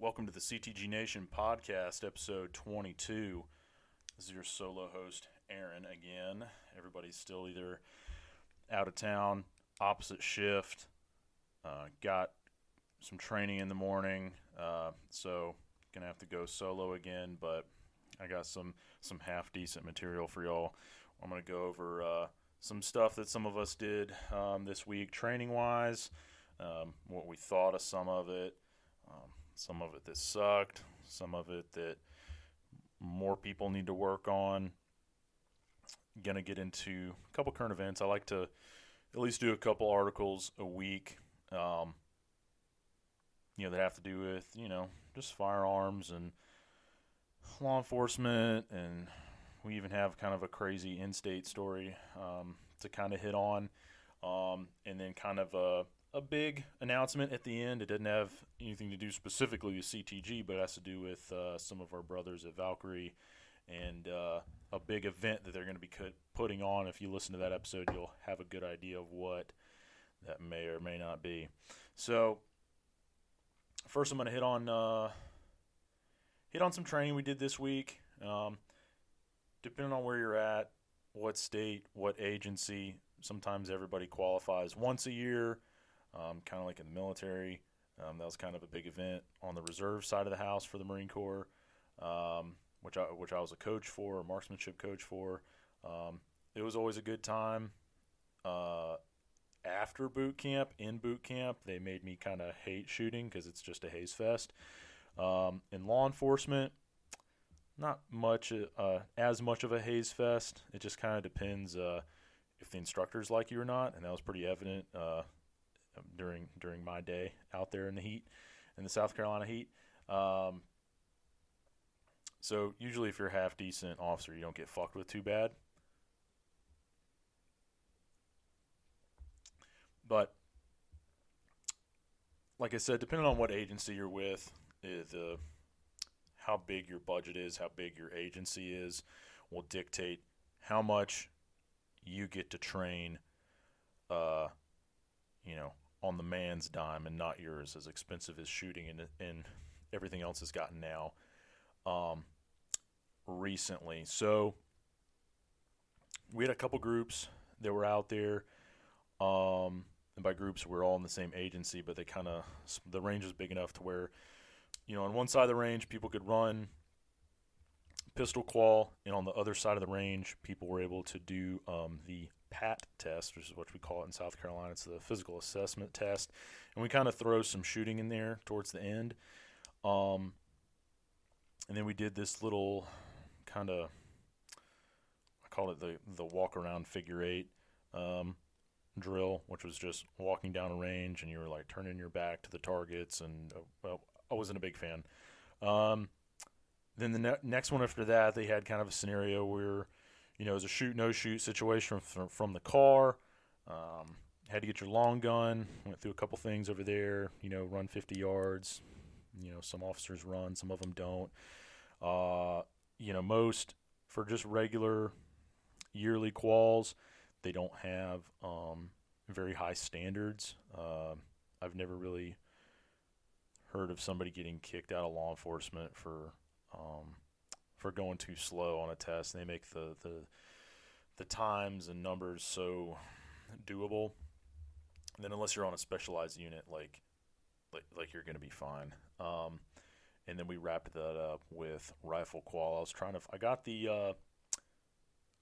Welcome to the CTG Nation podcast, episode 22. This is your solo host, Aaron, again. Everybody's still either out of town, opposite shift, uh, got some training in the morning, uh, so gonna have to go solo again. But I got some some half decent material for y'all. I'm gonna go over uh, some stuff that some of us did um, this week, training wise, um, what we thought of some of it, um, some of it that sucked, some of it that more people need to work on. Gonna get into a couple current events. I like to at least do a couple articles a week. Um, you know that have to do with you know just firearms and law enforcement, and we even have kind of a crazy in-state story um, to kind of hit on, um, and then kind of a a big announcement at the end. It didn't have anything to do specifically with CTG, but it has to do with uh, some of our brothers at Valkyrie and uh, a big event that they're going to be putting on. If you listen to that episode, you'll have a good idea of what that may or may not be. So, first, I'm going to hit on uh, hit on some training we did this week. Um, depending on where you're at, what state, what agency, sometimes everybody qualifies once a year um, kind of like in the military. Um, that was kind of a big event on the reserve side of the house for the Marine Corps, um, which I which I was a coach for, a marksmanship coach for. Um, it was always a good time. Uh, after boot camp, in boot camp, they made me kind of hate shooting because it's just a haze fest. Um, in law enforcement, not much uh, as much of a haze fest. It just kind of depends uh, if the instructors like you or not, and that was pretty evident uh, during during my day out there in the heat, in the South Carolina heat. Um, so usually, if you're a half decent officer, you don't get fucked with too bad. But like I said, depending on what agency you're with, eh, the how big your budget is, how big your agency is, will dictate how much you get to train. Uh, you know, on the man's dime and not yours, as expensive as shooting and, and everything else has gotten now um, recently. So we had a couple groups that were out there. Um, and by groups, we're all in the same agency, but they kind of, the range is big enough to where, you know, on one side of the range, people could run pistol qual, and on the other side of the range, people were able to do um, the PAT test, which is what we call it in South Carolina. It's the physical assessment test, and we kind of throw some shooting in there towards the end. Um, and then we did this little kind of, I call it the the walk around figure eight um, drill, which was just walking down a range and you were like turning your back to the targets. And well, I wasn't a big fan. Um, then the ne- next one after that, they had kind of a scenario where you know, it was a shoot no shoot situation from, from the car. Um, had to get your long gun. Went through a couple things over there. You know, run 50 yards. You know, some officers run, some of them don't. Uh, you know, most for just regular yearly quals, they don't have um, very high standards. Uh, I've never really heard of somebody getting kicked out of law enforcement for um, for going too slow on a test. And they make the the the times and numbers so doable. And then unless you're on a specialized unit, like like, like you're going to be fine. Um, and then we wrapped that up with rifle qual. I was trying to. I got the uh,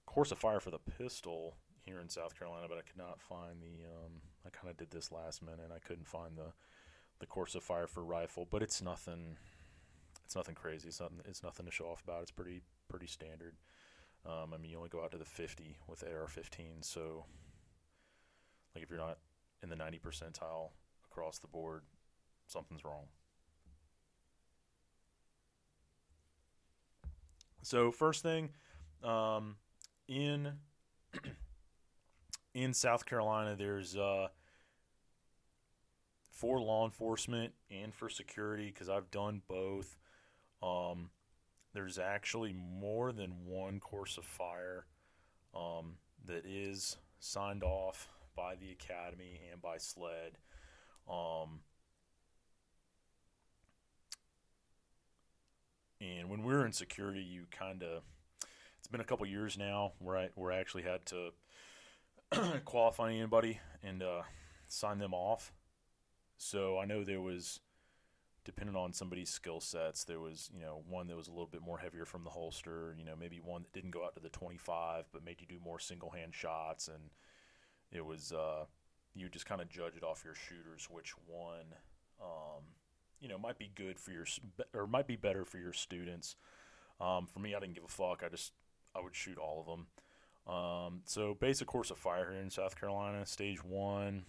course of fire for the pistol here in South Carolina, but I could not find the. Um, I kind of did this last minute. I couldn't find the the course of fire for rifle, but it's nothing it's nothing crazy. It's nothing. It's nothing to show off about. It's pretty pretty standard. Um, I mean, you only go out to the 50 with AR-15, so like if you're not in the 90 percentile across the board, something's wrong. So first thing, um, in in South Carolina, there's uh, for law enforcement and for security because I've done both. Um, there's actually more than one course of fire um, that is signed off by the academy and by SLED. Um, and when we were in security, you kind of it's been a couple years now where I where I actually had to qualify anybody and uh, sign them off. So I know there was, depending on somebody's skill sets, there was you know one that was a little bit more heavier from the holster. You know maybe one that didn't go out to the 25, but made you do more single hand shots, and it was uh, you just kind of judge it off your shooters which one um, you know might be good for your or might be better for your students. Um, for me, I didn't give a fuck. I just I would shoot all of them. Um, so basic course of fire here in South Carolina, stage one,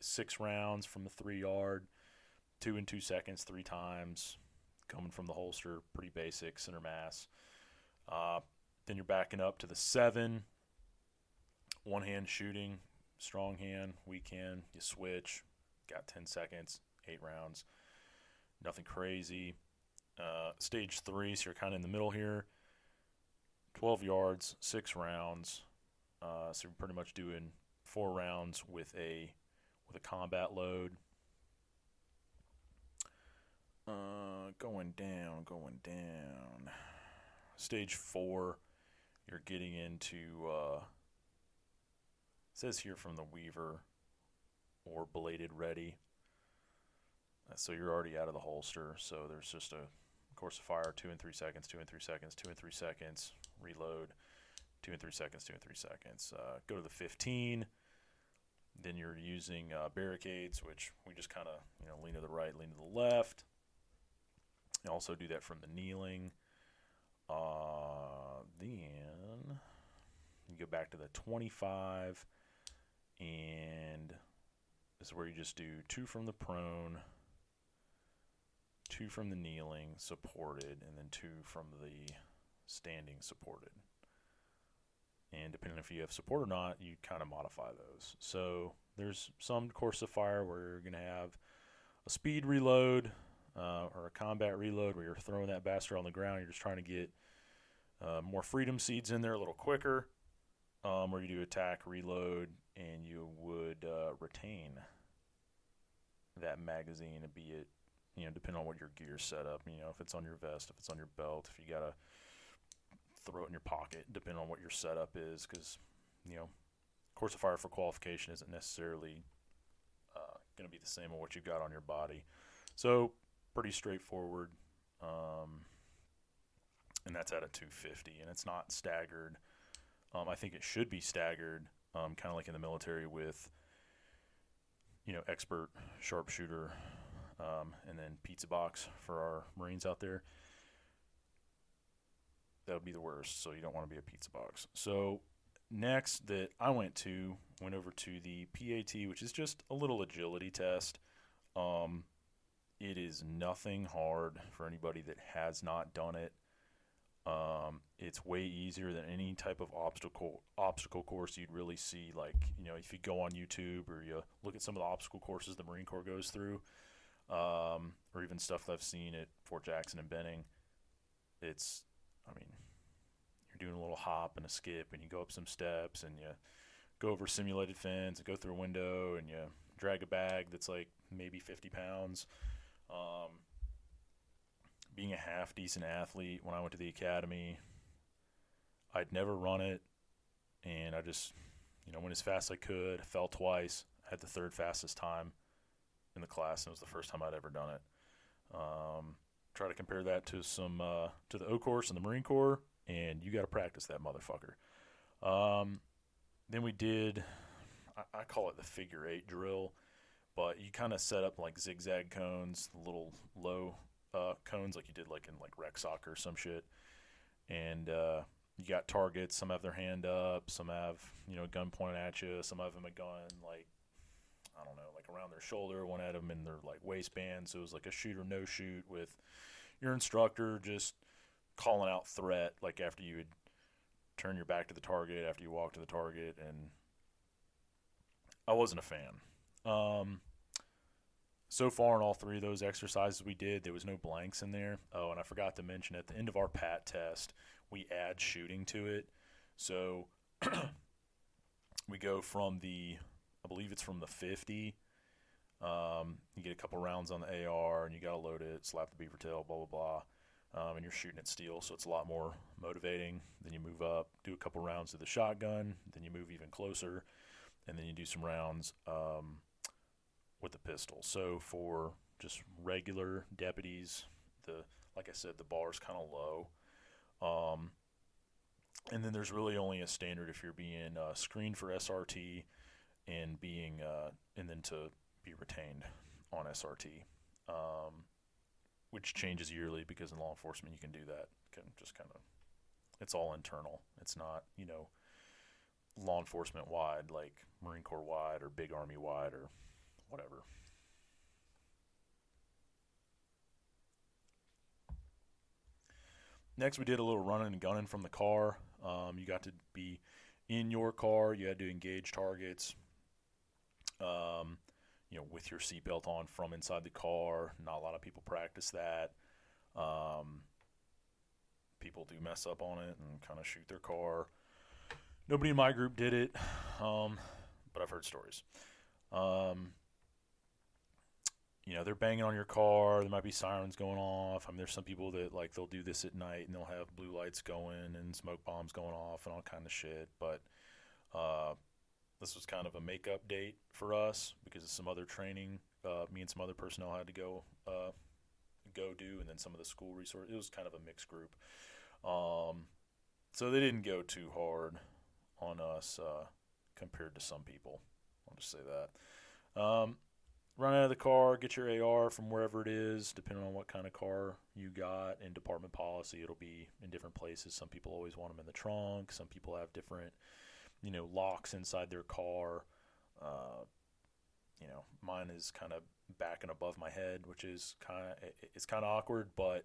six rounds from the three yard, two and two seconds, three times, coming from the holster, pretty basic center mass. Uh, then you're backing up to the seven, one hand shooting, strong hand, weak hand, you switch, got 10 seconds, eight rounds, nothing crazy. Uh, stage three, so you're kind of in the middle here. 12 yards, six rounds. Uh, so you're pretty much doing four rounds with a with a combat load. Uh, going down, going down. Stage four, you're getting into. Uh, says here from the Weaver or bladed ready. Uh, so you're already out of the holster. So there's just a course of fire, two and three seconds, two and three seconds, two and three seconds, reload, two and three seconds, two and three seconds. Uh, go to the 15. Then you're using uh, barricades, which we just kind of you know lean to the right, lean to the left. You also do that from the kneeling. Uh, then you go back to the 25, and this is where you just do two from the prone, two from the kneeling supported, and then two from the standing supported. And depending if you have support or not, you kind of modify those. So there's some course of fire where you're going to have a speed reload uh, or a combat reload where you're throwing that bastard on the ground. You're just trying to get uh, more freedom seeds in there a little quicker. Um, where you do attack, reload, and you would uh, retain that magazine, be it you know, depending on what your gear set up. You know, if it's on your vest, if it's on your belt, if you gotta throw it in your pocket, depending on what your setup is, because you know, course of fire for qualification isn't necessarily uh, going to be the same on what you've got on your body. So pretty straightforward, um, and that's at a 250, and it's not staggered. Um, I think it should be staggered, um, kind of like in the military with you know expert sharpshooter um, and then pizza box for our Marines out there. That would be the worst. So you don't want to be a pizza box. So next that I went to went over to the PAT, which is just a little agility test. Um, it is nothing hard for anybody that has not done it. Um, it's way easier than any type of obstacle obstacle course you'd really see. Like you know, if you go on YouTube or you look at some of the obstacle courses the Marine Corps goes through, um, or even stuff that I've seen at Fort Jackson and Benning. It's, I mean, you're doing a little hop and a skip, and you go up some steps, and you go over simulated fence, and go through a window, and you drag a bag that's like maybe 50 pounds. Um, being a half decent athlete, when I went to the academy, I'd never run it, and I just, you know, went as fast as I could. Fell twice, had the third fastest time in the class, and it was the first time I'd ever done it. Um, try to compare that to some uh, to the O course and the Marine Corps, and you got to practice that motherfucker. Um, then we did, I, I, call it the figure eight drill, but you kind of set up like zigzag cones, little low uh, cones like you did like in like rec soccer or some shit, and uh, you got targets. Some have their hand up, some have you know a gun pointed at you, some have them a gun like I don't know, like around their shoulder. One had them in their like waistband, so it was like a shoot or no shoot with your instructor just calling out threat, like after you would turn your back to the target, after you walk to the target, and I wasn't a fan. Um, so far in all three of those exercises we did, there was no blanks in there. Oh, and I forgot to mention at the end of our PAT test, we add shooting to it. So we go from the I believe it's from the 50. Um, you get a couple rounds on the AR, and you got to load it, slap the beaver tail, blah blah blah. um, and you're shooting at steel, so it's a lot more motivating. Then you move up, do a couple rounds with the shotgun, then you move even closer, and then you do some rounds um, with a pistol. So for just regular deputies, the like I said, the bar is kind of low. Um, and then there's really only a standard if you're being uh, screened for SRT and being uh, and then to be retained on SRT, um, which changes yearly because in law enforcement you can do that. Can just kind of it's all internal. It's not you know law enforcement wide like Marine Corps wide or Big Army wide or whatever. Next, we did a little running and gunning from the car. Um, you got to be in your car. You had to engage targets. Um, you know, with your seatbelt on from inside the car. Not a lot of people practice that. Um, people do mess up on it and kind of shoot their car. Nobody in my group did it, um, but I've heard stories. Um, you know they're banging on your car there might be sirens going off. I mean there's some people that like they'll do this at night and they'll have blue lights going and smoke bombs going off and all kind of shit but uh, this was kind of a makeup date for us because of some other training uh, me and some other personnel had to go uh, go do and then some of the school resource it was kind of a mixed group. Um, so they didn't go too hard on us uh, compared to some people i'll just say that. Um, run out of the car, get your AR from wherever it is, depending on what kind of car you got. In department policy, it'll be in different places. Some people always want them in the trunk. Some people have different, you know, locks inside their car. Uh, you know, mine is kind of back and above my head, which is kind of it's kind of awkward, but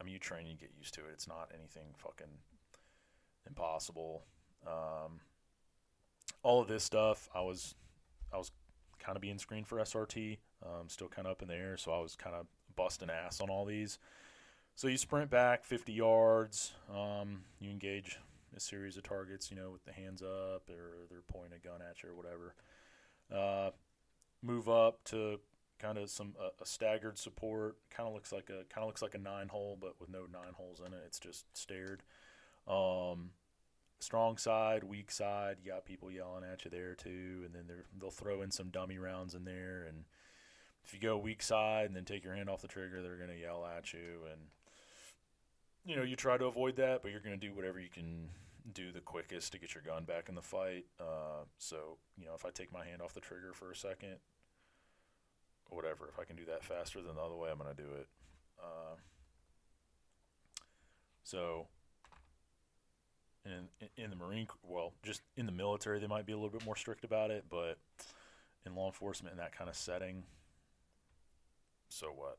I mean, you train, you get used to it. It's not anything fucking impossible. Um, all of this stuff, I was, I was kind of being screened for SRT. Um, still kind of up in the air, so I was kind of busting ass on all these. So you sprint back 50 yards. Um, you engage a series of targets, you know, with the hands up, or they're pointing a gun at you or whatever. Uh, move up to kind of some a staggered support. Kind of looks like a kind of looks like a nine hole, but with no nine holes in it. It's just stared. Um, strong side, weak side. You got people yelling at you there too, and then they'll throw in some dummy rounds in there. And if you go weak side and then take your hand off the trigger, they're gonna yell at you, and you know you try to avoid that, but you're gonna do whatever you can do the quickest to get your gun back in the fight. Uh, so you know if I take my hand off the trigger for a second, whatever, if I can do that faster than the other way, I'm gonna do it. Uh, so in in the Marine, well, just in the military, they might be a little bit more strict about it, but in law enforcement, in that kind of setting, so what?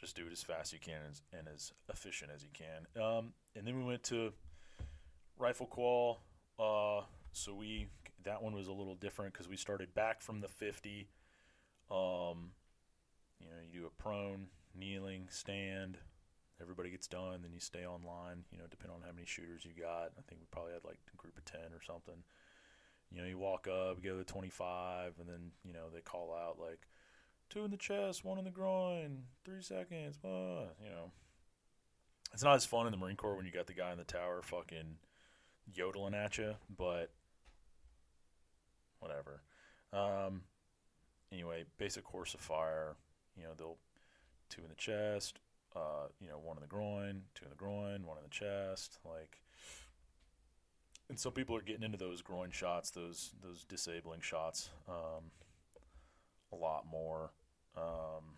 Just do it as fast as you can and, and as efficient as you can. Um, and then we went to rifle qual. Uh, so we that one was a little different because we started back from the 50. Um, you know, you do a prone, kneeling, stand, everybody gets done, then you stay online. You know, depending on how many shooters you got. I think we probably had like a group of ten or something. You know, you walk up, you go to 25, and then you know they call out like two in the chest, one in the groin, three seconds. Blah. You know, it's not as fun in the Marine Corps when you got the guy in the tower fucking yodeling at you, but whatever. Um, anyway, basic course of fire. You know, they'll two in the chest, uh, you know, one in the groin, two in the groin, one in the chest, like. And so people are getting into those groin shots, those those disabling shots, um, a lot more. Um,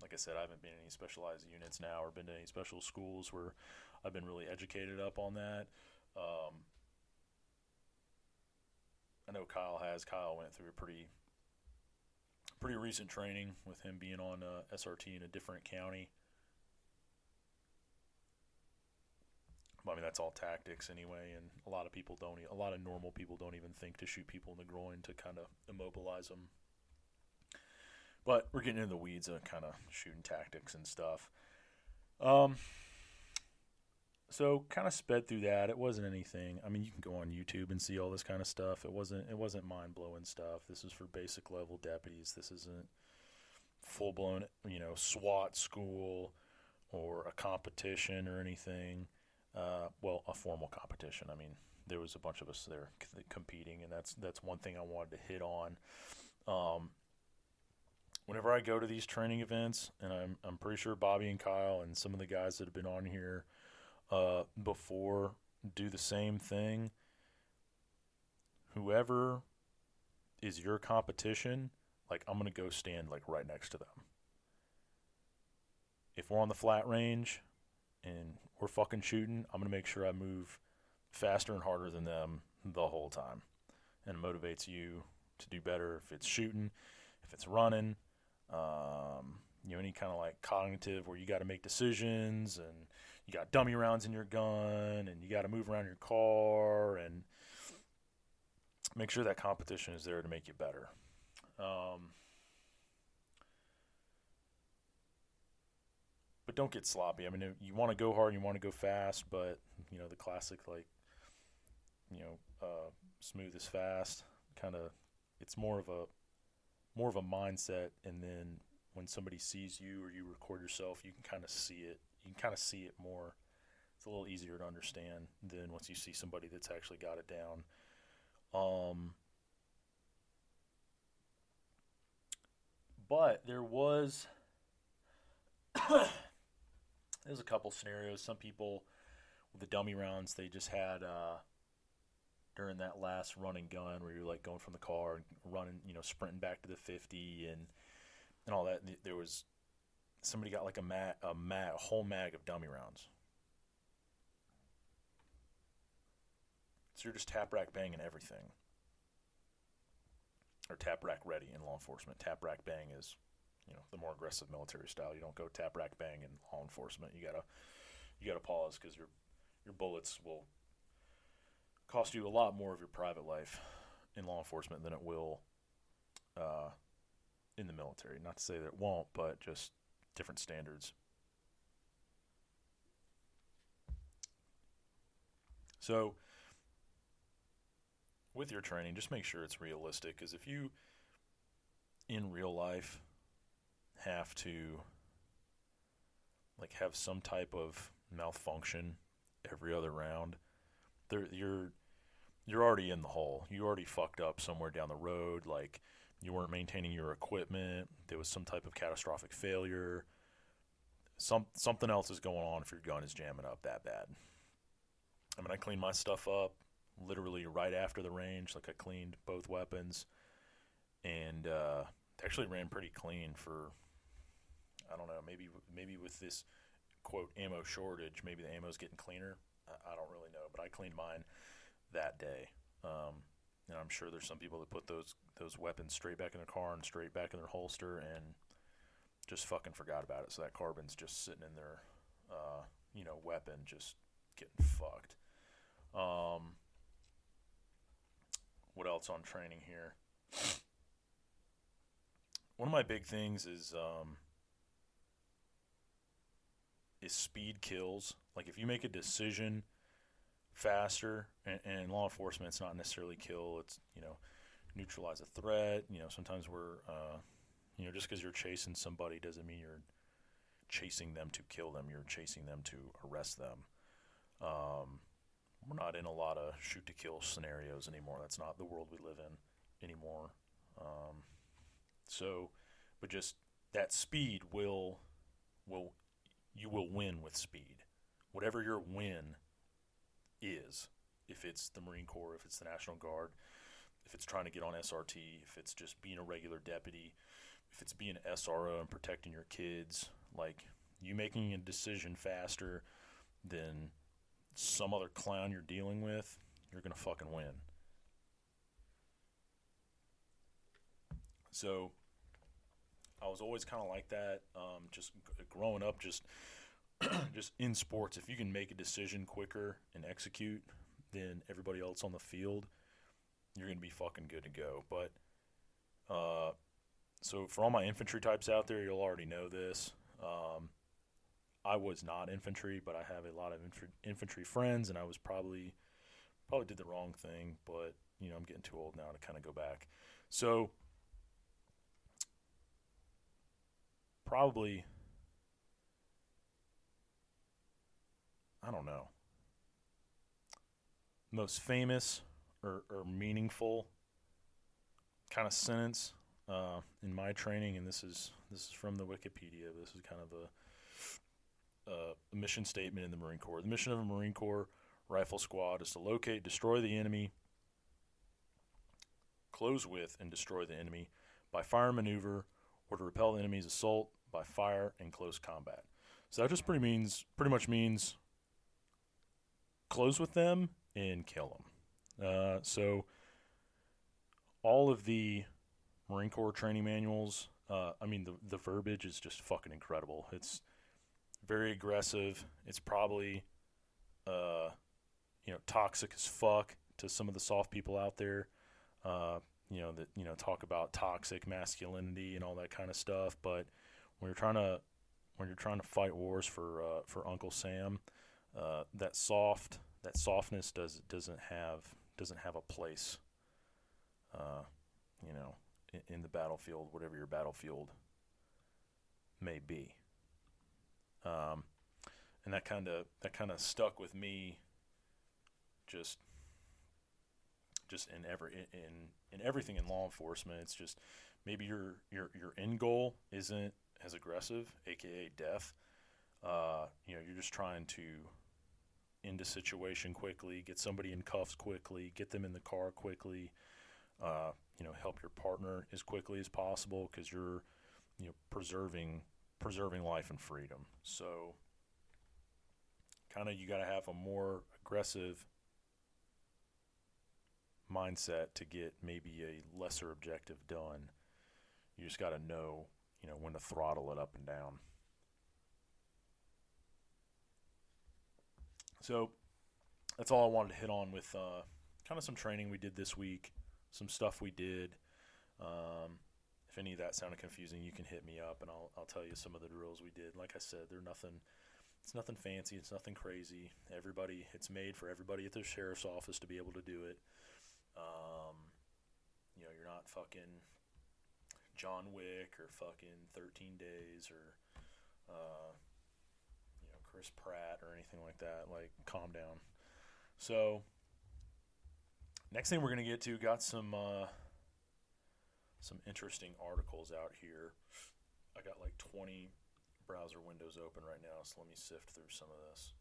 like I said, I haven't been in any specialized units now, or been to any special schools where I've been really educated up on that. Um, I know Kyle has. Kyle went through a pretty pretty recent training with him being on uh, SRT in a different county. I mean, that's all tactics anyway, and a lot of people don't. A lot of normal people don't even think to shoot people in the groin to kind of immobilize them. But we're getting into the weeds of kind of shooting tactics and stuff. Um, so kind of sped through that. It wasn't anything. I mean, you can go on YouTube and see all this kind of stuff. It wasn't. It wasn't mind blowing stuff. This is for basic level deputies. This isn't full blown. You know, SWAT school or a competition or anything. Uh, well, a formal competition. I mean, there was a bunch of us there c- competing, and that's that's one thing I wanted to hit on. Um, whenever I go to these training events, and I'm I'm pretty sure Bobby and Kyle and some of the guys that have been on here uh, before do the same thing. Whoever is your competition, like I'm gonna go stand like right next to them. If we're on the flat range and we're fucking shooting, I'm gonna make sure I move faster and harder than them the whole time. And it motivates you to do better if it's shooting, if it's running, um, you know, any kind of like cognitive where you got to make decisions and you got dummy rounds in your gun and you got to move around your car and make sure that competition is there to make you better. Um, don't get sloppy. I mean, you want to go hard, and you want to go fast, but you know the classic like, you know, uh, smooth is fast. Kind of, it's more of a more of a mindset, and then when somebody sees you or you record yourself, you can kind of see it. You can kind of see it more. It's a little easier to understand than once you see somebody that's actually got it down. Um, but there was there's a couple scenarios. Some people with the dummy rounds, they just had uh, during that last running gun where you're like going from the car and running, you know, sprinting back to the 50 and and all that. There was somebody got like a mat, a mat, a whole mag of dummy rounds. So you're just tap rack banging everything. Or tap rack ready in law enforcement. Tap rack bang is, you know, the more aggressive military style. You don't go tap rack bang in law enforcement. You gotta, you gotta pause because your, your bullets will cost you a lot more of your private life in law enforcement than it will, uh, in the military. Not to say that it won't, but just different standards. So with your training, just make sure it's realistic. Because if you, in real life, have to like have some type of malfunction every other round, you're you're already in the hole. You already fucked up somewhere down the road. Like you weren't maintaining your equipment. There was some type of catastrophic failure. Some something else is going on if your gun is jamming up that bad. I mean, I cleaned my stuff up literally right after the range. Like I cleaned both weapons, and uh, actually ran pretty clean for. I don't know. Maybe maybe with this quote ammo shortage, maybe the ammo's getting cleaner. I, I don't really know, but I cleaned mine that day. Um, and I'm sure there's some people that put those those weapons straight back in their car and straight back in their holster and just fucking forgot about it. So that carbon's just sitting in their, uh, you know, weapon, just getting fucked. Um, what else on training here? One of my big things is um, is speed kills. Like if you make a decision faster, and, and law enforcement, it's not necessarily kill. It's you know neutralize a threat. You know sometimes we're uh, you know just because you're chasing somebody doesn't mean you're chasing them to kill them. You're chasing them to arrest them. Um, we're not in a lot of shoot to kill scenarios anymore. That's not the world we live in anymore. Um, so, but just that speed will will you will win with speed. Whatever your win is, if it's the Marine Corps, if it's the National Guard, if it's trying to get on SRT, if it's just being a regular deputy, if it's being SRO and protecting your kids, like you making a decision faster than some other clown you're dealing with, you're going to fucking win. So I was always kind of like that. Um, just g- growing up, just just in sports, if you can make a decision quicker and execute than everybody else on the field, you're going to be fucking good to go. But uh, so for all my infantry types out there, you'll already know this. Um, I was not infantry, but I have a lot of infantry, infantry friends, and I was probably probably did the wrong thing, but you know I'm getting too old now to kind of go back. So probably I don't know, most famous or, or meaningful kind of sentence uh, in my training, and this is this is from the Wikipedia. This is kind of a, a mission statement in the Marine Corps. The mission of a Marine Corps rifle squad is to locate, destroy the enemy, close with, and destroy the enemy by fire maneuver, or to repel the enemy's assault by fire in close combat. So that just pretty means pretty much means close with them and kill them. Uh, so all of the Marine Corps training manuals, uh, I mean the the verbiage is just fucking incredible. It's very aggressive. It's probably uh, you know toxic as fuck to some of the soft people out there. Uh, you know that you know talk about toxic masculinity and all that kind of stuff, but when you're trying to when you're trying to fight wars for uh, for Uncle Sam, uh, that soft that softness does doesn't have doesn't have a place. Uh, you know, in, in, the battlefield, whatever your battlefield may be. Um, and that kind of that kind of stuck with me. Just just in every in in everything in law enforcement, it's just maybe your your your end goal isn't as aggressive, aka death. Uh, you know, you're just trying to end a situation quickly, get somebody in cuffs quickly, get them in the car quickly. Uh, you know, help your partner as quickly as possible because you're, you know, preserving preserving life and freedom. So, kind of, you got to have a more aggressive mindset to get maybe a lesser objective done. You just got to know, you know, when to throttle it up and down. So that's all I wanted to hit on with uh, kind of some training we did this week, some stuff we did. Um, if any of that sounded confusing, you can hit me up and I'll, I'll tell you some of the drills we did. Like I said, they're nothing. It's nothing fancy. It's nothing crazy. Everybody, it's made for everybody at the sheriff's office to be able to do it. Um, you know, you're not fucking John Wick or fucking 13 Days or, uh, you know, Chris Pratt or anything like that. Like, calm down. So, next thing we're gonna get to got some uh, some interesting articles out here. I got like 20 browser windows open right now, so let me sift through some of this.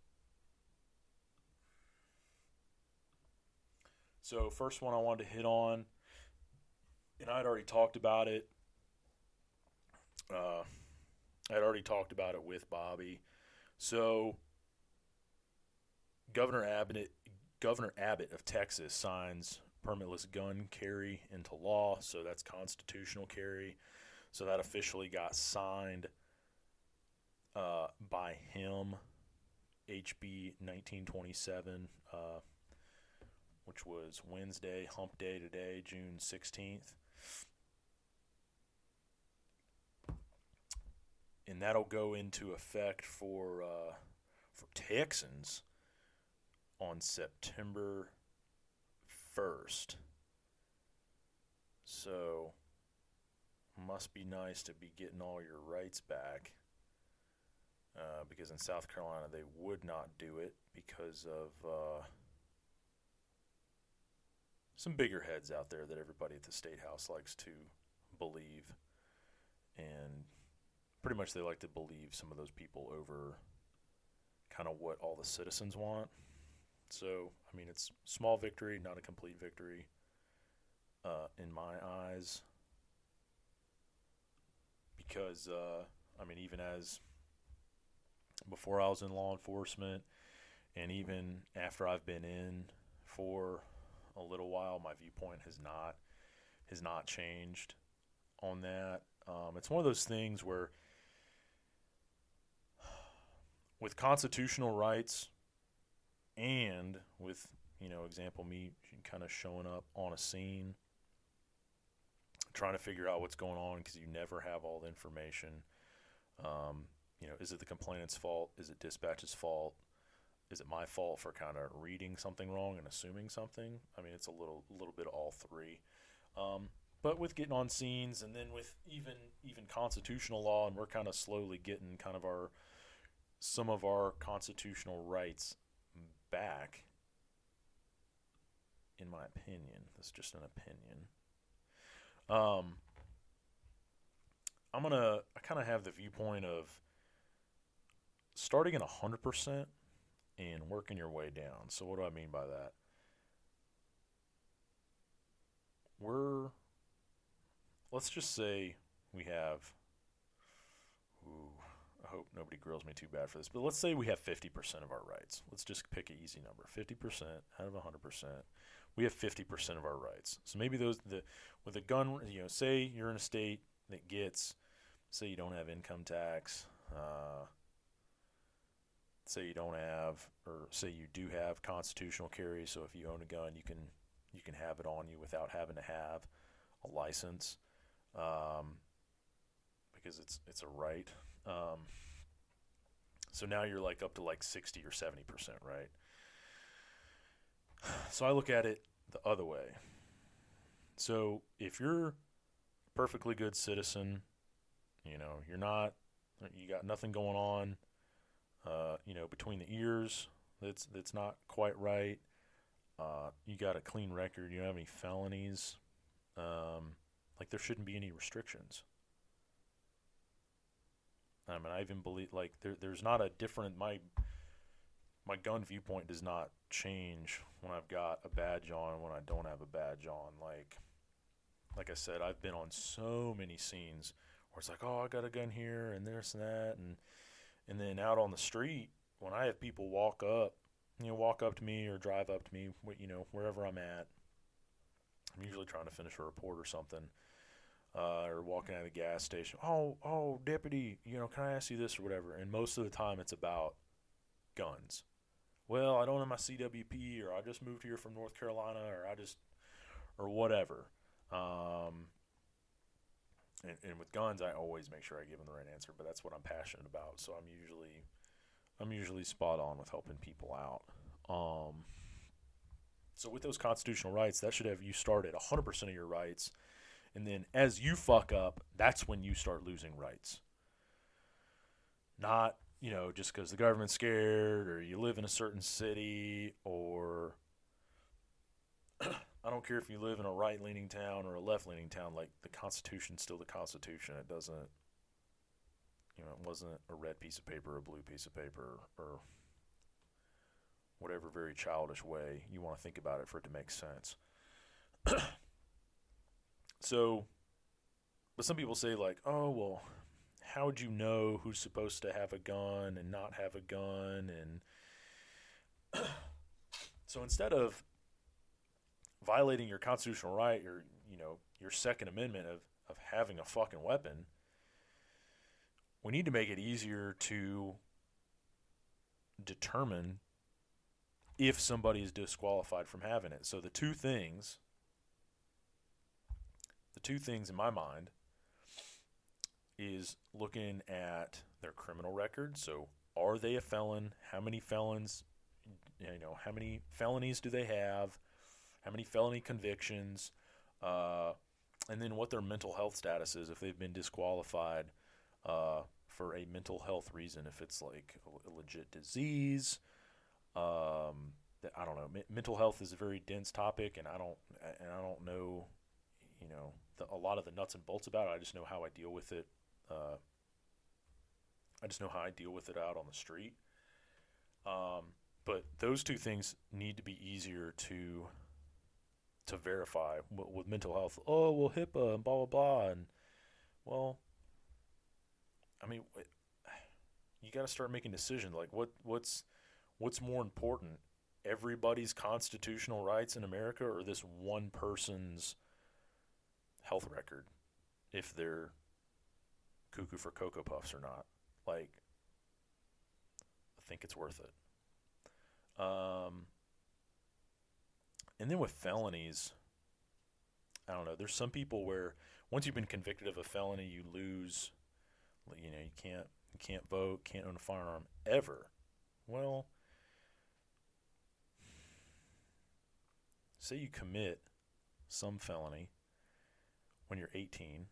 So, first one I wanted to hit on, and I'd already talked about it. Uh, I'd already talked about it with Bobby. So, Governor Abbott, Governor Abbott of Texas signs permitless gun carry into law, so that's constitutional carry. So that officially got signed uh, by him, HB 1927. Uh, which was Wednesday, hump day today, June 16th. And that'll go into effect for uh, for Texans on September 1st. So, must be nice to be getting all your rights back. Uh, because in South Carolina, they would not do it because of. Uh, some bigger heads out there that everybody at the state house likes to believe, and pretty much they like to believe some of those people over kind of what all the citizens want. So, I mean, it's small victory, not a complete victory, uh, in my eyes, because uh, I mean, even as before I was in law enforcement, and even after I've been in for a little while. My viewpoint has not has not changed on that. Um, it's one of those things where, with constitutional rights, and with you know, example me kind of showing up on a scene, trying to figure out what's going on because you never have all the information. Um, you know, is it the complainant's fault? Is it dispatch's fault? is it my fault for kind of reading something wrong and assuming something? I mean, it's a little little bit all three. Um, but with getting on scenes and then with even even constitutional law, and we're kind of slowly getting kind of our some of our constitutional rights back, in my opinion. That's just an opinion. Um, I'm gonna. I kind of have the viewpoint of starting at hundred percent and working your way down. So what do I mean by that? We're let's just say we have ooh, hope nobody grills me too bad for this, but let's say we have 50% of our rights. Let's just pick an easy number. 50% out of 100%. We have 50% of our rights. So maybe those the with a gun, you know, say you're in a state that gets say you don't have income tax, uh, say you don't have or say you do have constitutional carry, so if you own a gun, you can you can have it on you without having to have a license. Um, because it's it's a right. Um, so now you're like up to like 60 or 70 percent, right? So I look at it the other way. So if you're a perfectly good citizen, you know, you're not, you got nothing going on, uh, you know, between the ears that's that's not quite right. Uh, you got a clean record. You don't have any felonies. Um, like there shouldn't be any restrictions. I mean, I even believe like there, there's not a different my my gun viewpoint does not change when I've got a badge on and when I don't have a badge on. Like like I said, I've been on so many scenes where it's like, oh, I got a gun here and this and that, and and then out on the street when I have people walk up, you know, walk up to me or drive up to me, you know, wherever I'm at. I'm usually trying to finish a report or something or walking out of the gas station. Oh, oh, deputy, you know, can I ask you this or whatever? And most of the time, it's about guns. Well, I don't have my CWP, or I just moved here from North Carolina, or I just, or whatever. Um, and, and with guns, I always make sure I give them the right answer, but that's what I'm passionate about. So I'm usually, I'm usually spot on with helping people out. Um, so with those constitutional rights, that should have you start at 100% of your rights and then as you fuck up, that's when you start losing rights. Not, you know, just because the government's scared or you live in a certain city or I don't care if you live in a right leaning town or a left leaning town, like the Constitution's still the Constitution. It doesn't, you know, it wasn't a red piece of paper a blue piece of paper or whatever very childish way you want to think about it for it to make sense. So, but some people say, like, oh, well, how would you know who's supposed to have a gun and not have a gun? And so instead of violating your constitutional right, your, you know, your Second Amendment of, of having a fucking weapon, we need to make it easier to determine if somebody is disqualified from having it. So the two things the two things in my mind is looking at their criminal record. So, are they a felon? How many felons? You know, how many felonies do they have? How many felony convictions? Uh, and then what their mental health status is if they've been disqualified uh, for a mental health reason. If it's like a legit disease, um, I don't know. mental health is a very dense topic, and I don't and I don't know, you know, the, a lot of the nuts and bolts about it. I just know how I deal with it. Uh, I just know how I deal with it out on the street. Um, but those two things need to be easier to to verify with, with mental health. Oh, well, HIPAA and blah blah blah, and well, I mean, you got to start making decisions. Like, what what's what's more important? Everybody's constitutional rights in America, or this one person's health record if they're cuckoo for Cocoa Puffs or not. Like, I think it's worth it. Um, and then with felonies, I don't know. There's some people where once you've been convicted of a felony, you lose. You know, you can't you can't vote, can't own a firearm ever. Well, say you commit some felony when you're 18,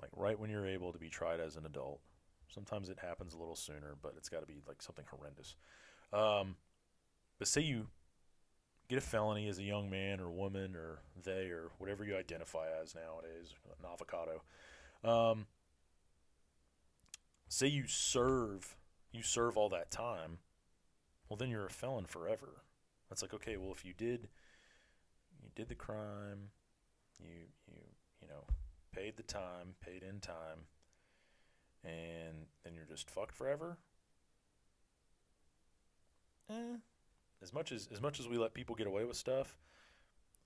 like right when you're able to be tried as an adult, Sometimes it happens a little sooner, but it's got to be like something horrendous. Um, but say you get a felony as a young man or woman or they or whatever you identify as nowadays, an avocado. Um, say you serve you serve all that time, well then you're a felon forever. That's like okay, well if you did you did the crime, you you you know paid the time, paid in time, and then you're just fucked forever. Eh, as much as as much as we let people get away with stuff,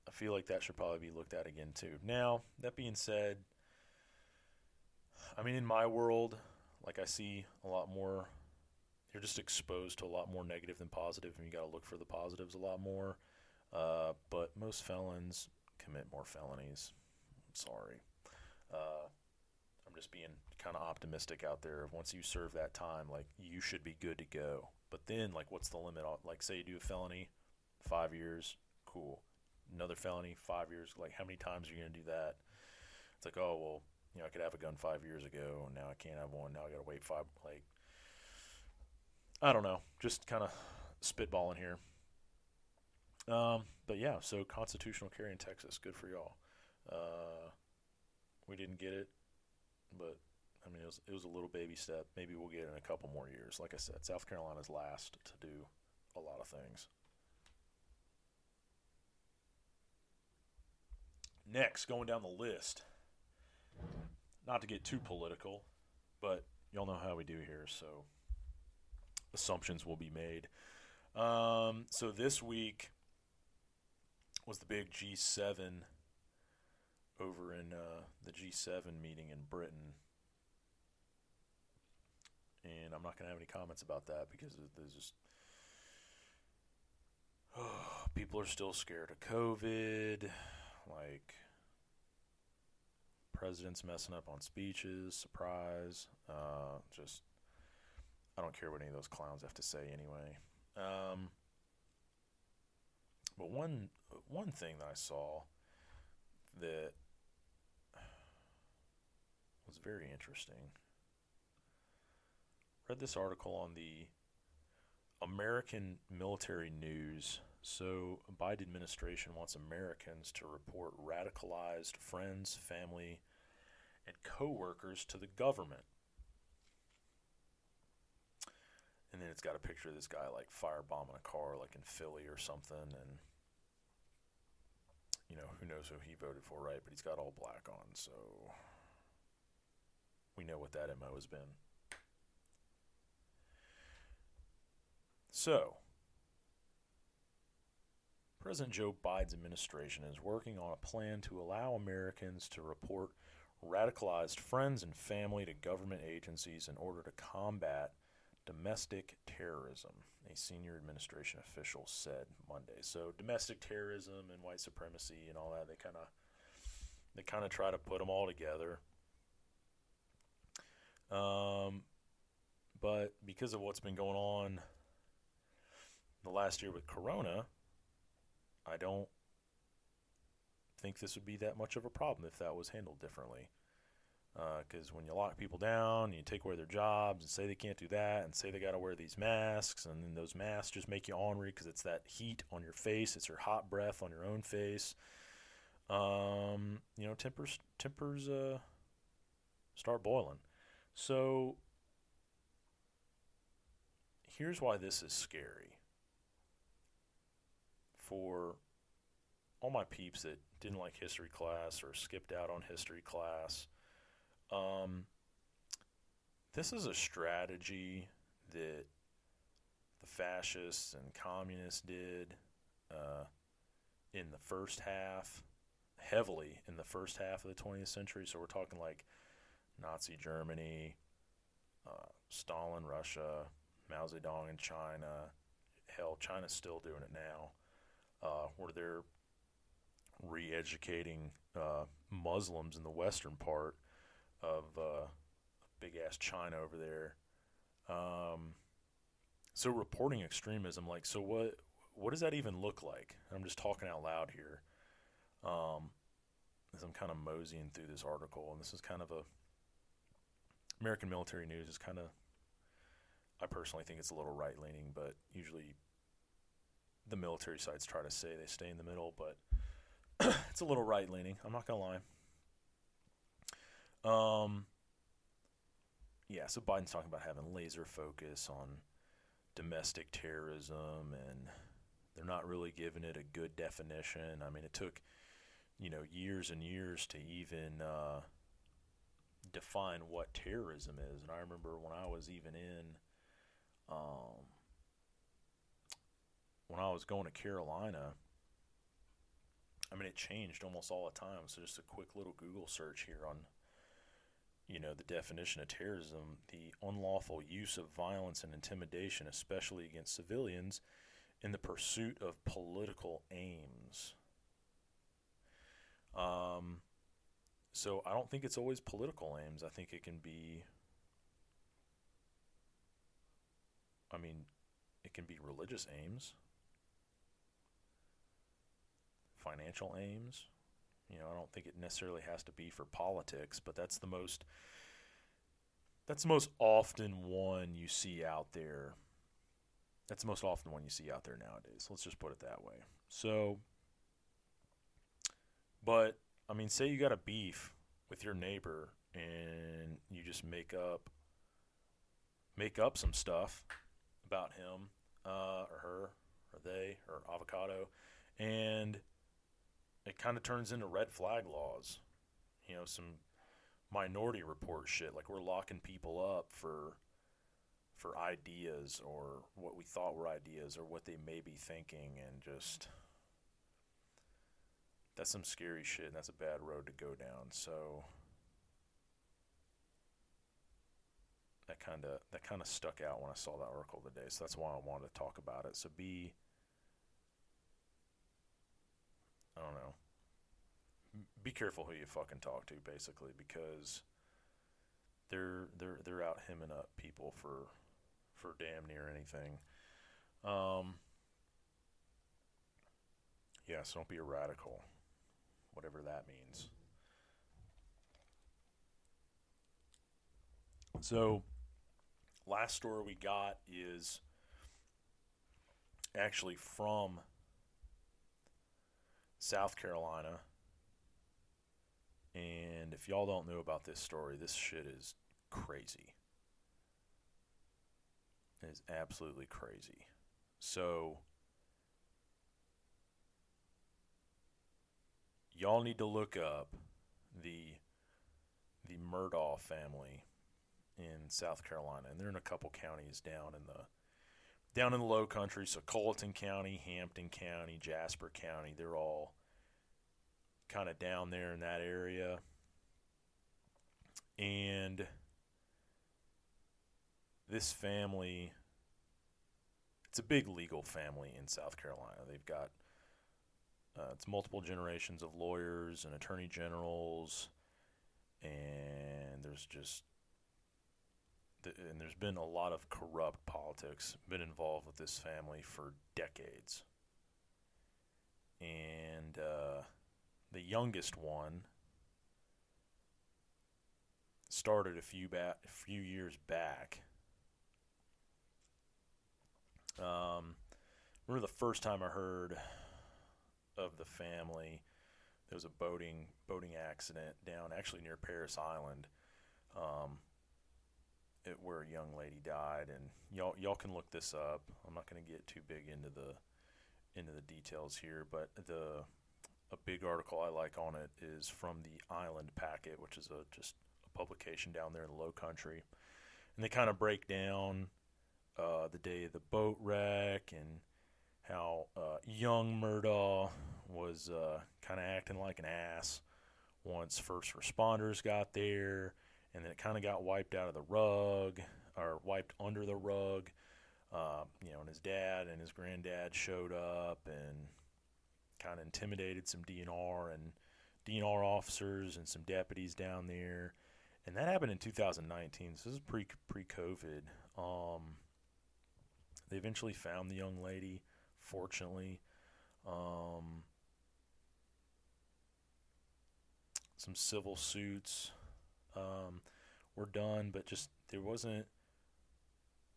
I feel like that should probably be looked at again too. Now, that being said, I mean in my world, like I see a lot more you're just exposed to a lot more negative than positive and you got to look for the positives a lot more. Uh, but most felons commit more felonies. Sorry. Uh, I'm just being kind of optimistic out there. Once you serve that time, like you should be good to go. But then, like, what's the limit? Like, say you do a felony, five years, cool. Another felony, five years. Like, how many times are you gonna do that? It's like, oh well, you know, I could have a gun five years ago, and now I can't have one. Now I gotta wait five. Like, I don't know. Just kind of spitballing here. Um, but yeah, so constitutional carry in Texas, good for y'all. Uh, we didn't get it, but I mean, it was it was a little baby step. Maybe we'll get it in a couple more years. Like I said, South Carolina's last to do a lot of things. Next, going down the list, not to get too political, but y'all know how we do here, so assumptions will be made. Um, so this week was the big G7 over in uh, the G7 meeting in Britain and I'm not going to have any comments about that because there's just oh, people are still scared of COVID. Like president's messing up on speeches, surprise. Uh, just I don't care what any of those clowns have to say anyway. Um, but one one thing that I saw that was very interesting read this article on the American military news. So, Biden administration wants Americans to report radicalized friends, family, and coworkers to the government. And then it's got a picture of this guy like firebombing a car, like in Philly or something, and you know who knows who he voted for, right? But he's got all black on, so we know what that mo has been. So, President Joe Biden's administration is working on a plan to allow Americans to report radicalized friends and family to government agencies in order to combat domestic terrorism, a senior administration official said Monday. So domestic terrorism and white supremacy and all that, they kind of they kind of try to put them all together. Um, but because of what's been going on the last year with Corona, I don't think this would be that much of a problem if that was handled differently. Because uh, when you lock people down, and you take away their jobs and say they can't do that, and say they got to wear these masks, and then those masks just make you ornery because it's that heat on your face, it's your hot breath on your own face. Um, you know, tempers tempers uh, start boiling. So here's why this is scary for all my peeps that didn't like history class or skipped out on history class. Um, this is a strategy that the fascists and communists did uh, in the first half, heavily in the first half of the 20th century. So we're talking like Nazi Germany, uh, Stalin, Russia, Mao Zedong in China. Hell, China's still doing it now uh, where they're re-educating uh, Muslims in the western part of uh, big ass China over there. Um, so reporting extremism, like, so what? What does that even look like? I'm just talking out loud here, um, as I'm kind of moseying through this article, and this is kind of a American military news is kind of. I personally think it's a little right leaning, but usually the military sites try to say they stay in the middle, but it's a little right leaning. I'm not gonna lie. Um, yeah, so Biden's talking about having laser focus on domestic terrorism, and they're not really giving it a good definition. I mean, it took you know years and years to even uh, define what terrorism is. And I remember when I was even in, um, when I was going to Carolina. I mean, it changed almost all the time. So just a quick little Google search here on, you know, the definition of terrorism: the unlawful use of violence and intimidation, especially against civilians, in the pursuit of political aims. Um, so I don't think it's always political aims. I think it can be. I mean, it can be religious aims, financial aims. You know, I don't think it necessarily has to be for politics, but that's the most. That's the most often one you see out there. That's the most often one you see out there nowadays. Let's just put it that way. So, but I mean, say you got a beef with your neighbor and you just make up make up some stuff about him uh, or her or they or avocado and it kind of turns into red flag laws you know some minority report shit like we're locking people up for for ideas or what we thought were ideas or what they may be thinking and just that's some scary shit and that's a bad road to go down. So that kind of that kind of stuck out when I saw that article today so that's why I wanted to talk about it. So be I don't know. Be careful who you fucking talk to basically because they're they're they're out hemming up people for for damn near anything. Um yeah so don't be a radical whatever that means. So, last story we got is actually from South Carolina. And if y'all don't know about this story, this shit is crazy. It is absolutely crazy. So, y'all need to look up the the Murdaugh family in South Carolina, and they're in a couple counties down in the down in the Low Country. So Colleton County, Hampton County, Jasper County, they're all kind of down there in that area, and this family. It's a big legal family in South Carolina. They've got uh, it's multiple generations of lawyers and attorney generals, and there's just and there's been a lot of corrupt politics been involved with this family for decades. And uh, the youngest one started a few ba- a few years back. Um, remember the first time I heard of the family. There was a boating boating accident down actually near Parris Island, um, it, where a young lady died, and y'all y'all can look this up. I'm not going to get too big into the into the details here, but the a big article I like on it is from the Island Packet, which is a just a publication down there in the Low Country, and they kind of break down uh, the day of the boat wreck and how uh, young Murdaugh was uh, kind of acting like an ass once first responders got there, and then it kind of got wiped out of the rug or wiped under the rug. Uh, you know, and his dad and his granddad showed up and kind of intimidated some DNR and DNR officers and some deputies down there. And that happened in 2019. So this is pre pre COVID. Um, they eventually found the young lady fortunately. Um, some civil suits um, were done, but just there wasn't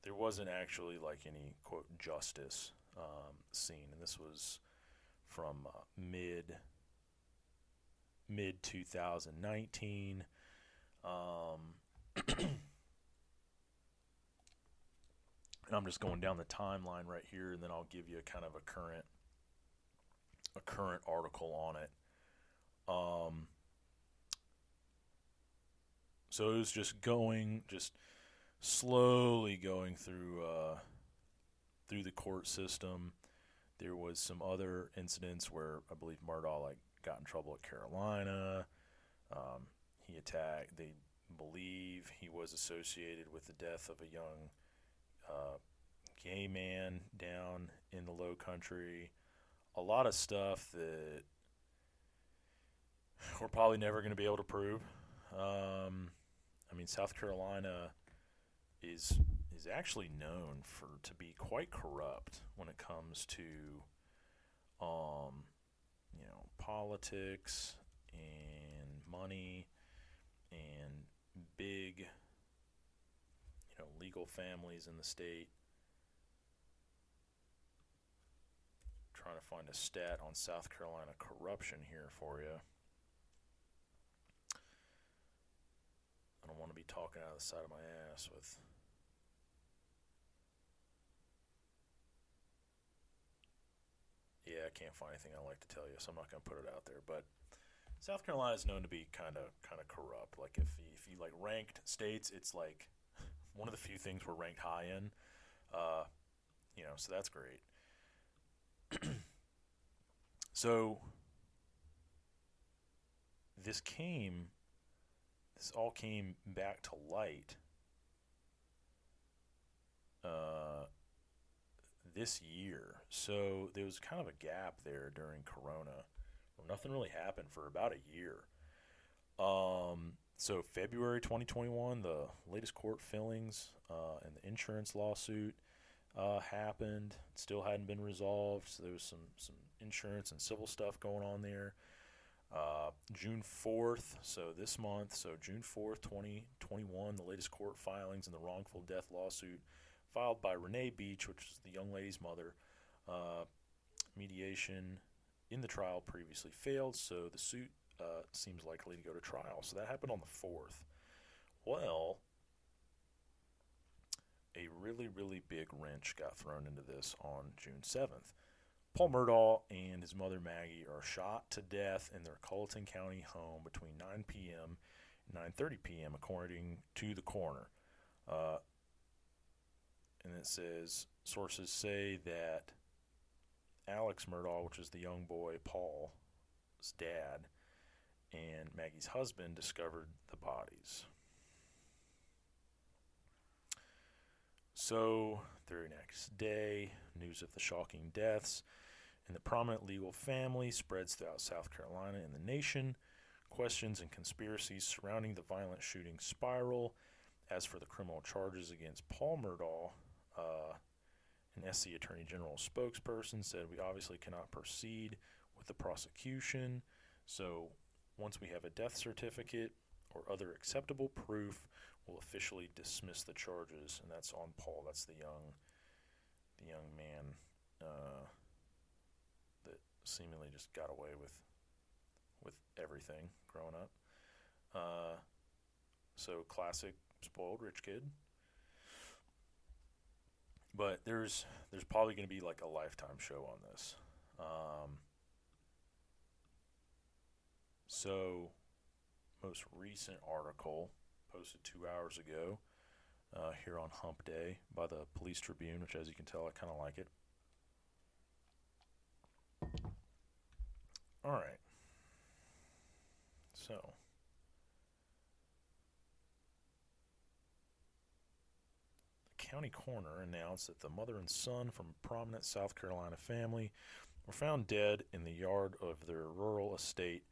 there wasn't actually like any quote justice um, seen, and this was from uh, mid mid 2019. Um, and I'm just going down the timeline right here, and then I'll give you a kind of a current a current article on it. Um, so it was just going, just slowly going through uh, through the court system. There was some other incidents where I believe Murdaugh like got in trouble at Carolina. Um, he attacked. They believe he was associated with the death of a young uh, gay man down in the Low Country. A lot of stuff that we're probably never going to be able to prove. Um, I mean, South Carolina is is actually known for to be quite corrupt when it comes to, um, you know, politics and money and big, you know, legal families in the state. Trying to find a stat on South Carolina corruption here for you. I don't want to be talking out of the side of my ass with. Yeah, I can't find anything I like to tell you, so I'm not going to put it out there. But South Carolina is known to be kind of kind of corrupt. Like if if you like ranked states, it's like one of the few things we're ranked high in. Uh, you know, so that's great. so this came this all came back to light uh, this year. So there was kind of a gap there during Corona nothing really happened for about a year. Um, so February 2021, the latest court fillings uh, and the insurance lawsuit uh, happened. It still hadn't been resolved. So there was some some insurance and civil stuff going on there. Uh, June 4th, so this month, so June 4th, 2021, the latest court filings in the wrongful death lawsuit filed by Renee Beach, which is the young lady's mother. Uh, mediation in the trial previously failed, so the suit uh, seems likely to go to trial. So that happened on the 4th. Well, a really, really big wrench got thrown into this on June 7th. Paul Murdaugh and his mother Maggie are shot to death in their Colleton County home between 9 p.m. and 9:30 p.m. according to the coroner. Uh, and it says sources say that Alex Murdaugh, which is the young boy Paul's dad, and Maggie's husband discovered the bodies. So, the very next day, news of the shocking deaths in the prominent legal family spreads throughout South Carolina and the nation. Questions and conspiracies surrounding the violent shooting spiral. As for the criminal charges against Paul Murdaugh, uh, an SC Attorney General spokesperson said, We obviously cannot proceed with the prosecution. So, once we have a death certificate or other acceptable proof, we'll officially dismiss the charges. And that's on Paul. That's the young, the young man. Uh, that seemingly just got away with with everything growing up. Uh, so classic spoiled rich kid. But there's there's probably going to be like a lifetime show on this. Um, so most recent article posted two hours ago uh, here on Hump Day by the Police Tribune, which as you can tell I kind of like it. All right. So. The county coroner announced that the mother and son from a prominent South Carolina family were found dead in the yard of their rural estate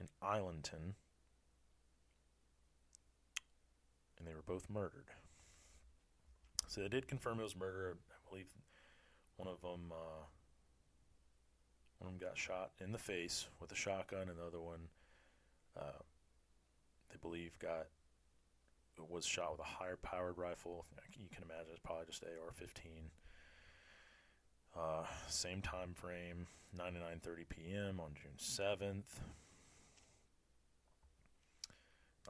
in Islandton, and they were both murdered. So they did confirm it was murder. I believe one of them. Uh, one of them got shot in the face with a shotgun, and the other one, uh, they believe, got was shot with a higher powered rifle. You can imagine it's probably just AR-15. Uh, same time frame, 99:30 p.m. on June 7th.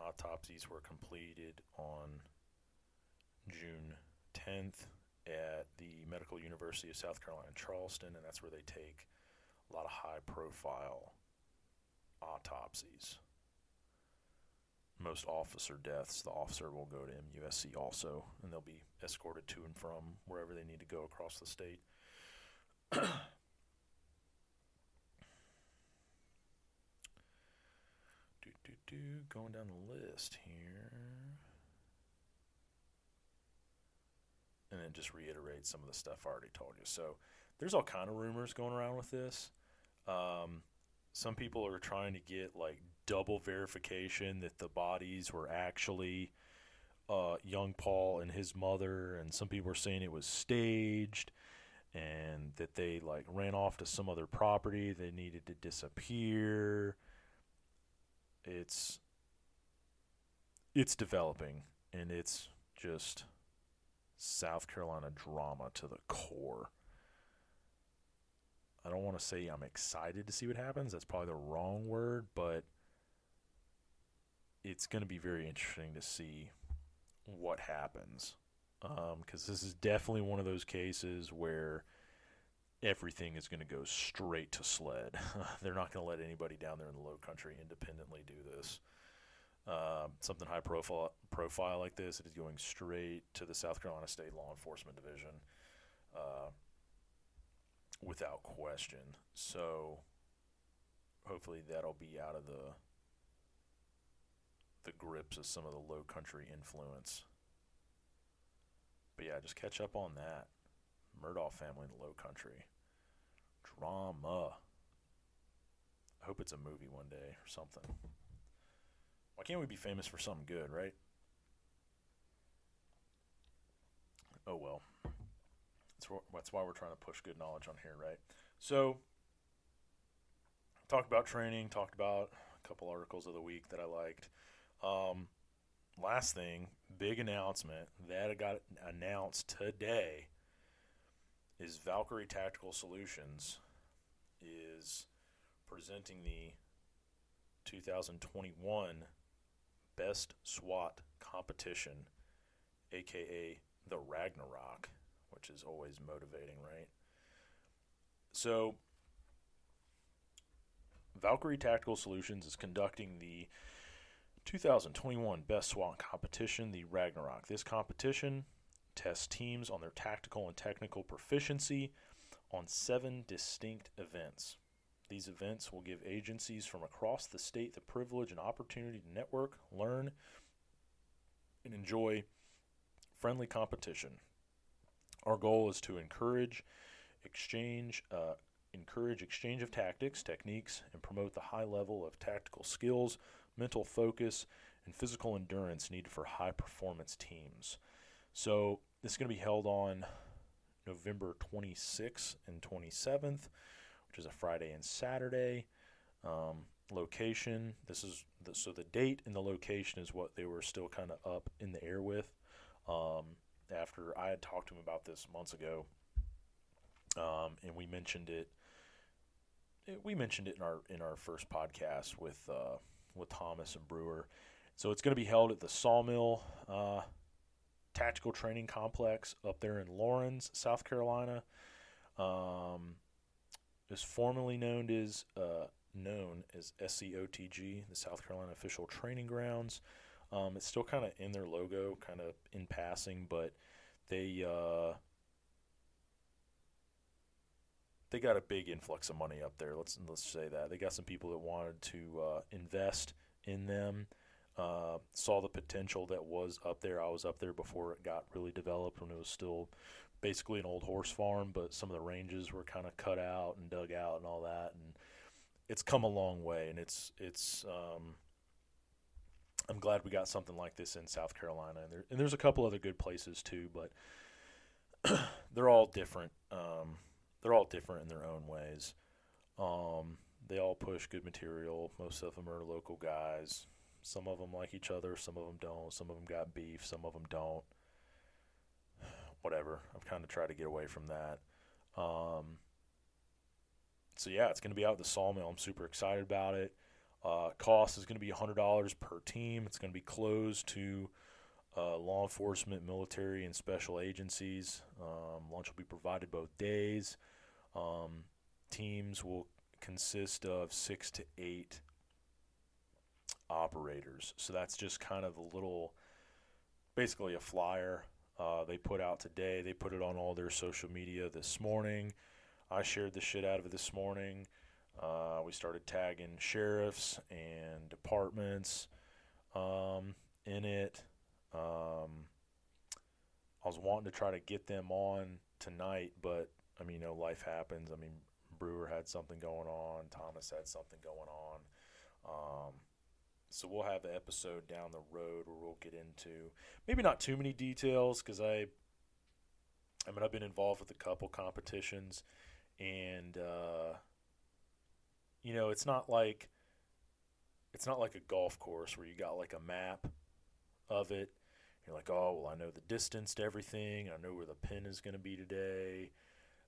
Autopsies were completed on June 10th at the Medical University of South Carolina in Charleston, and that's where they take a lot of high profile autopsies. Most officer deaths, the officer will go to MUSC also, and they'll be escorted to and from wherever they need to go across the state. Do, going down the list here. And then just reiterate some of the stuff I already told you. So there's all kind of rumors going around with this. Um, some people are trying to get like double verification that the bodies were actually uh, young Paul and his mother, and some people are saying it was staged and that they like ran off to some other property. They needed to disappear. It's it's developing, and it's just South Carolina drama to the core. I don't want to say I'm excited to see what happens. That's probably the wrong word, but it's going to be very interesting to see what happens. Because um, this is definitely one of those cases where everything is going to go straight to SLED. They're not going to let anybody down there in the low country independently do this. Um, something high profile profile like this, it is going straight to the South Carolina State Law Enforcement Division. Uh, without question. So hopefully that'll be out of the the grips of some of the low country influence. But yeah, just catch up on that. Murdaugh family in the low country. Drama. I hope it's a movie one day or something. Why can't we be famous for something good, right? Oh well. That's, that's why we're trying to push good knowledge on here, right? So, talked about training, talked about a couple articles of the week that I liked. Um, last thing, big announcement that got announced today is Valkyrie Tactical Solutions is presenting the 2021 Best SWAT Competition, aka the Ragnarok which is always motivating, right? So, Valkyrie Tactical Solutions is conducting the 2021 Best SWAT competition, the Ragnarok. This competition tests teams on their tactical and technical proficiency on seven distinct events. These events will give agencies from across the state the privilege and opportunity to network, learn, and enjoy friendly competition. Our goal is to encourage exchange, uh, encourage exchange of tactics, techniques, and promote the high level of tactical skills, mental focus, and physical endurance needed for high performance teams. So this is going to be held on November 26th and 27th, which is a Friday and Saturday. Um, location. This is the, so the date and the location is what they were still kind of up in the air with. Um, after I had talked to him about this months ago, um, and we mentioned it. We mentioned it in our in our first podcast with uh, with Thomas and Brewer. So it's going to be held at the Sawmill uh, Tactical Training Complex up there in Laurens, South Carolina. Um, is formerly known as uh, known as SCOTG, the South Carolina Official Training Grounds. Um, it's still kind of in their logo, kind of in passing, but they uh, they got a big influx of money up there. Let's let's say that they got some people that wanted to uh, invest in them. Uh, saw the potential that was up there. I was up there before it got really developed when it was still basically an old horse farm, but some of the ranges were kind of cut out and dug out and all that. And it's come a long way, and it's it's um, I'm glad we got something like this in South Carolina, and, there, and there's a couple other good places too, but they're all different. Um, they're all different in their own ways. Um, they all push good material. Most of them are local guys. Some of them like each other, some of them don't. Some of them got beef, some of them don't. Whatever. I've kind of tried to get away from that. Um, so yeah, it's going to be out at the Sawmill. I'm super excited about it. Uh, cost is going to be $100 per team. It's going to be closed to uh, law enforcement, military, and special agencies. Um, lunch will be provided both days. Um, teams will consist of six to eight operators. So that's just kind of a little, basically a flyer uh, they put out today. They put it on all their social media this morning. I shared the shit out of it this morning. Uh, we started tagging sheriffs and departments um, in it. Um, I was wanting to try to get them on tonight, but I mean, you know, life happens. I mean, Brewer had something going on. Thomas had something going on. Um, so we'll have an episode down the road where we'll get into maybe not too many details because I, I mean, I've been involved with a couple competitions, and uh, you know, it's not like it's not like a golf course where you got like a map of it. You're like, oh well, I know the distance to everything. I know where the pin is going to be today.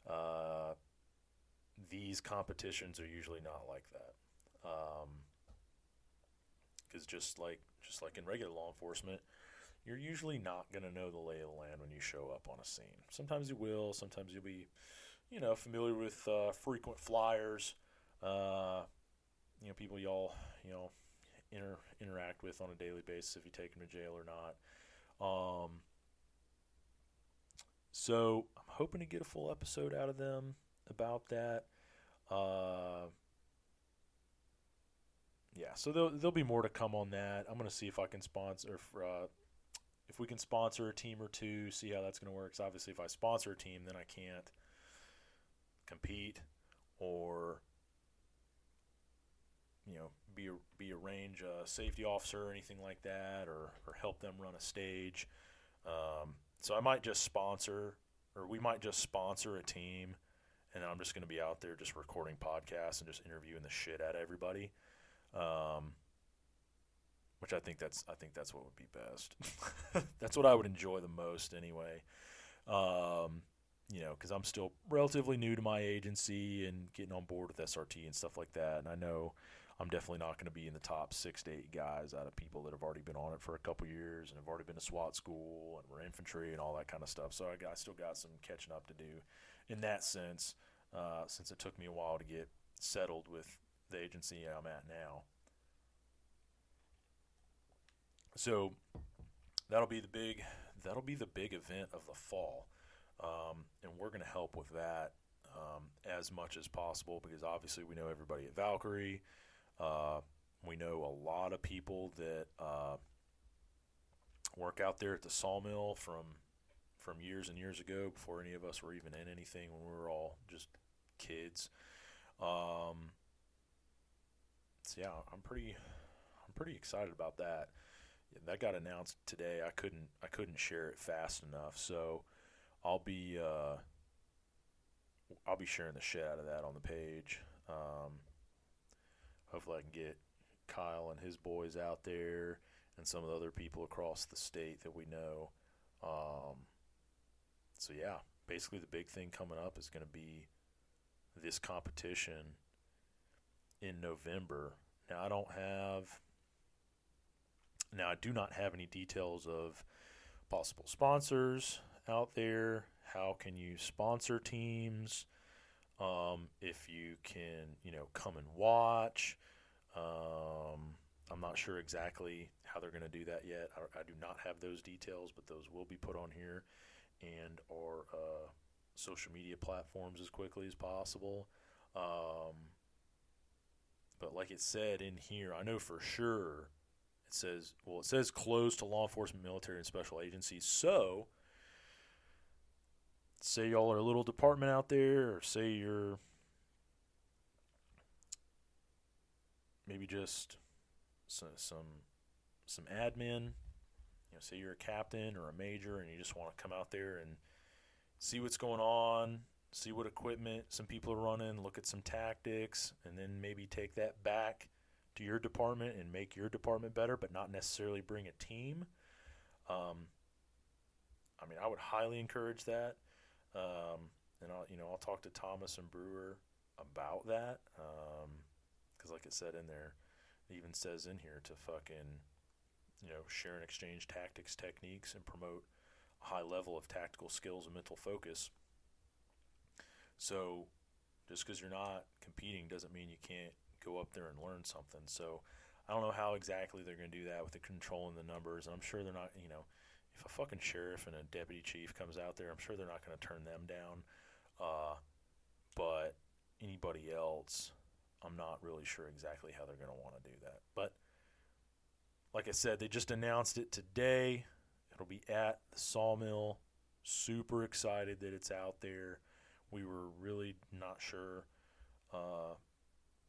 Uh, these competitions are usually not like that. Because just like just like in regular law enforcement, you're usually not going to know the lay of the land when you show up on a scene. Sometimes you will. Sometimes you'll be, you know, familiar with uh, frequent flyers. Uh, you know, people y'all you know inter- interact with on a daily basis if you take them to jail or not. Um, so I'm hoping to get a full episode out of them about that. Uh, yeah, so there'll, there'll be more to come on that. I'm gonna see if I can sponsor, uh, if we can sponsor a team or two. See how that's gonna work. Cause obviously, if I sponsor a team, then I can't compete or you know be a, be a range uh, safety officer or anything like that, or or help them run a stage. Um, so I might just sponsor, or we might just sponsor a team, and I'm just going to be out there just recording podcasts and just interviewing the shit out of everybody. Um, which I think that's I think that's what would be best. that's what I would enjoy the most anyway. Um, you know, because I'm still relatively new to my agency and getting on board with SRT and stuff like that. And I know I'm definitely not going to be in the top six to eight guys out of people that have already been on it for a couple years and have already been to SWAT school and we're infantry and all that kind of stuff. So I, got, I still got some catching up to do in that sense, uh, since it took me a while to get settled with the agency I'm at now. So that'll be the big that'll be the big event of the fall, um, and we're going to help with that um, as much as possible because obviously we know everybody at Valkyrie. Uh, we know a lot of people that uh, work out there at the sawmill from from years and years ago before any of us were even in anything when we were all just kids. Um, yeah, I'm pretty I'm pretty excited about that. That got announced today. I couldn't I couldn't share it fast enough, so I'll be uh, I'll be sharing the shit out of that on the page. Um, hopefully I can get Kyle and his boys out there and some of the other people across the state that we know. Um, so yeah, basically the big thing coming up is going to be this competition in November. Now I don't have now I do not have any details of possible sponsors out there. How can you sponsor teams? Um, if you can, you know, come and watch. Um, I'm not sure exactly how they're going to do that yet. I, I, do not have those details, but those will be put on here and our uh, social media platforms as quickly as possible. Um, but like it said in here, I know for sure it says, well, it says closed to law enforcement, military, and special agencies. So say y'all are a little department out there, or say you're maybe just some some, some admin. You know, say you're a captain or a major, and you just want to come out there and see what's going on, see what equipment some people are running, look at some tactics, and then maybe take that back to your department and make your department better, but not necessarily bring a team. Um, I mean, I would highly encourage that. Um, and I'll, you know, I'll talk to Thomas and Brewer about that. Because, like I said in there, it even says in here to fucking, you know, share and exchange tactics, techniques, and promote a high level of tactical skills and mental focus. So, just because you're not competing doesn't mean you can't go up there and learn something. So, I don't know how exactly they're going to do that with the controlling the numbers. I'm sure they're not, you know, if a fucking sheriff and a deputy chief comes out there, I'm sure they're not going to turn them down. Uh, but anybody else, I'm not really sure exactly how they're going to want to do that. But like I said, they just announced it today. It'll be at the sawmill. Super excited that it's out there. We were really not sure uh,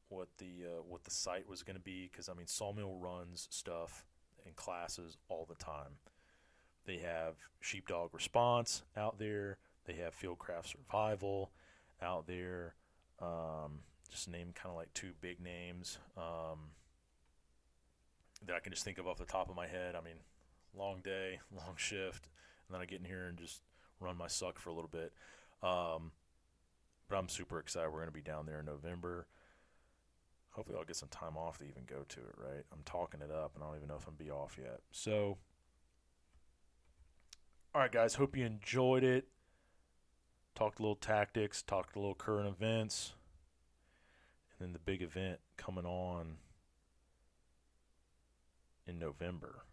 what the uh, what the site was going to be because I mean Sawmill runs stuff and classes all the time. They have Sheepdog Response out there. They have Fieldcraft Survival out there. Um, just name kind of like two big names um, that I can just think of off the top of my head. I mean, long day, long shift, and then I get in here and just run my suck for a little bit. Um, but I'm super excited. We're going to be down there in November. Hopefully, I'll get some time off to even go to it, right? I'm talking it up, and I don't even know if I'm be off yet. So, all right, guys. Hope you enjoyed it. Talked a little tactics, talked a little current events, and then the big event coming on in November.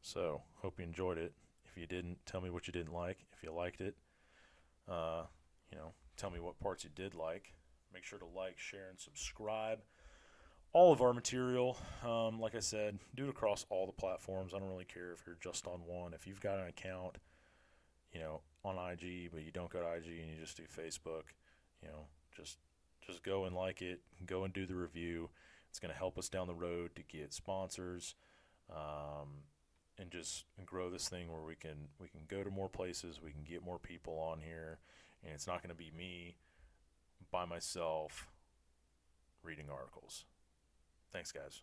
So, hope you enjoyed it. If you didn't, tell me what you didn't like. If you liked it, uh, you know, tell me what parts you did like. Make sure to like, share, and subscribe. All of our material, um, like I said, do it across all the platforms. I don't really care if you're just on one. If you've got an account, you know, on IG, but you don't go to IG and you just do Facebook, you know, just just go and like it, go and do the review. It's going to help us down the road to get sponsors, um, and just grow this thing where we can we can go to more places, we can get more people on here, and it's not going to be me by myself reading articles. Thanks, guys.